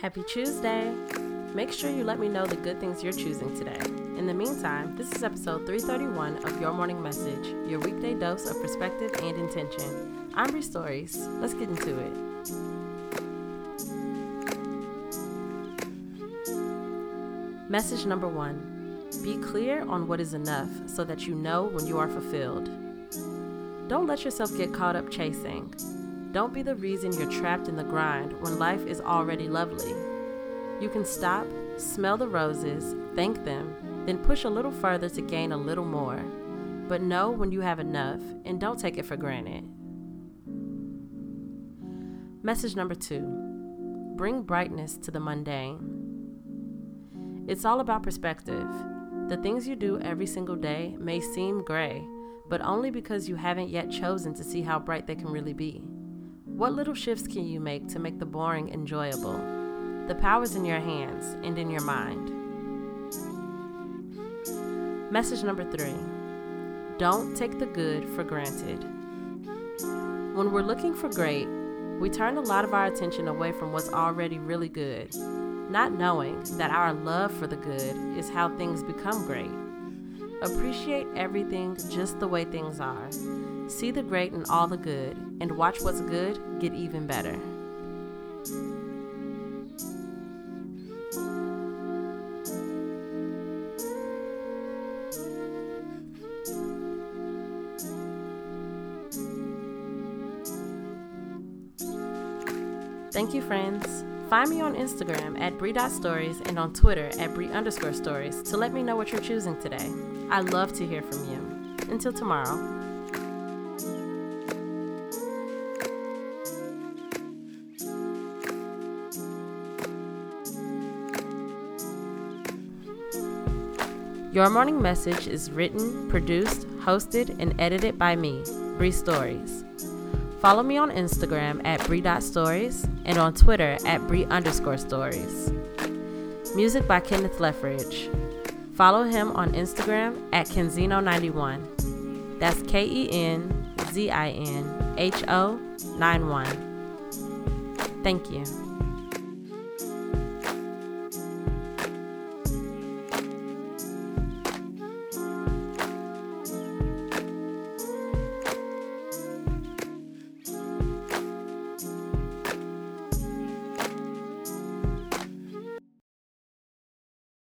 Happy Tuesday! Make sure you let me know the good things you're choosing today. In the meantime, this is episode 331 of Your Morning Message, your weekday dose of perspective and intention. I'm Bree Stories. Let's get into it. Message number one Be clear on what is enough so that you know when you are fulfilled. Don't let yourself get caught up chasing. Don't be the reason you're trapped in the grind when life is already lovely. You can stop, smell the roses, thank them, then push a little further to gain a little more. But know when you have enough and don't take it for granted. Message number two Bring brightness to the mundane. It's all about perspective. The things you do every single day may seem gray, but only because you haven't yet chosen to see how bright they can really be. What little shifts can you make to make the boring enjoyable? The power's in your hands and in your mind. Message number three Don't take the good for granted. When we're looking for great, we turn a lot of our attention away from what's already really good, not knowing that our love for the good is how things become great. Appreciate everything just the way things are. See the great in all the good, and watch what's good get even better. Thank you, friends. Find me on Instagram at Bree.stories and on Twitter at Bree underscore stories to let me know what you're choosing today. I love to hear from you. Until tomorrow. Your Morning Message is written, produced, hosted, and edited by me, Bree Stories. Follow me on Instagram at Bree.stories and on Twitter at Bree underscore stories. Music by Kenneth Leffridge. Follow him on Instagram at Kenzinho91. That's K E N Z I N H O 91. Thank you.